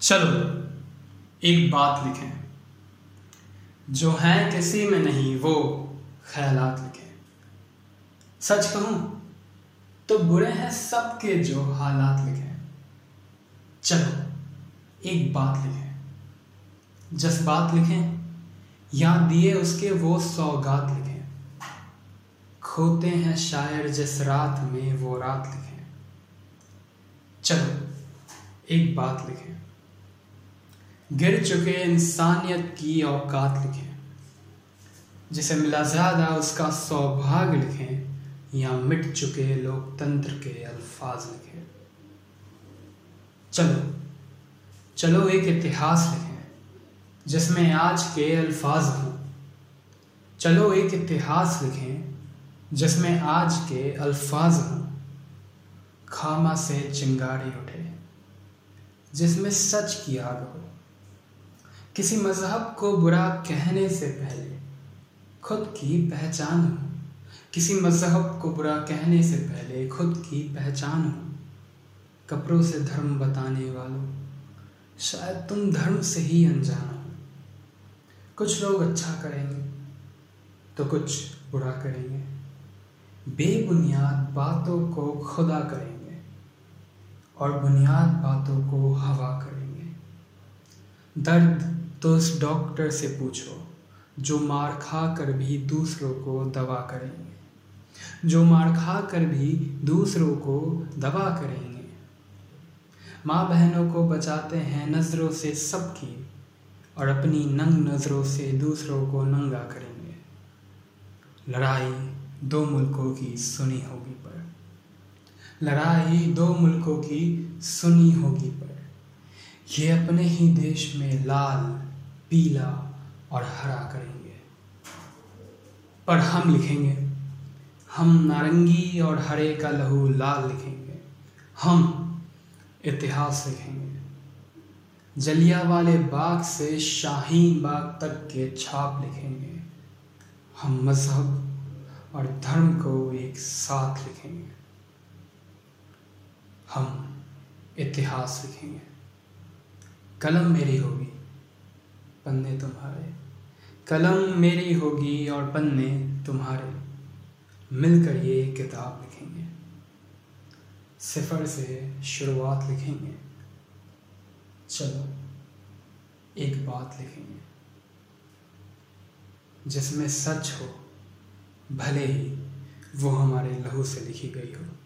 चलो, एक बात लिखें। जो है किसी में नहीं, वो ख्यालात लिखें। सच कहूँ तो बुरे हैं सबके जो हालात लिखें। चलो, एक बात लिखें। जज्बात लिखें, या दिए उसके वो सौगात लिखें। खोते हैं शायर जिस रात में वो रात लिखें। चलो, एक बात लिखें। गिर चुके इंसानियत की औकात लिखें। जिसे मिला ज़्यादा, उसका सौभाग्य लिखें। या मिट चुके लोकतंत्र के अल्फाज लिखें। चलो चलो एक इतिहास लिखें, जिसमें आज के अल्फाज हों। चलो एक इतिहास लिखें, जिसमें आज के अल्फाज हों। खामा से चिंगारी उठे, जिसमें सच की आग हो। किसी मज़हब को बुरा कहने से पहले खुद की पहचान हो। किसी मज़हब को बुरा कहने से पहले खुद की पहचान हो। कपड़ों से धर्म बताने वालों, शायद तुम धर्म से ही अनजान हो। कुछ लोग अच्छा करेंगे तो कुछ बुरा करेंगे। बेबुनियाद बातों को खुदा करेंगे और बुनियाद बातों को हवा करेंगे। दर्द तो उस डॉक्टर से पूछो, जो मार खा कर भी दूसरों को दवा करेंगे। जो मार खा कर भी दूसरों को दवा करेंगे। माँ बहनों को बचाते हैं नज़रों से सबकी, और अपनी नंग नज़रों से दूसरों को नंगा करेंगे। लड़ाई दो मुल्कों की सुनी होगी पर। लड़ाई दो मुल्कों की सुनी होगी पर। ये अपने ही देश में लाल, पीला और हरा करेंगे। पर हम लिखेंगे, हम नारंगी और हरे का लहू लाल लिखेंगे। हम इतिहास लिखेंगे। जलिया वाले बाग से शाहीन बाग तक के छाप लिखेंगे। हम मज़हब और धर्म को एक साथ लिखेंगे। हम इतिहास लिखेंगे। कलम मेरी होगी, पन्ने तुम्हारे। कलम मेरी होगी और पन्ने तुम्हारे। मिलकर ये किताब लिखेंगे। सिफर से शुरुआत लिखेंगे। चलो, एक बात लिखेंगे। जिसमें सच हो, भले ही वो हमारे लहू से लिखी गई हो।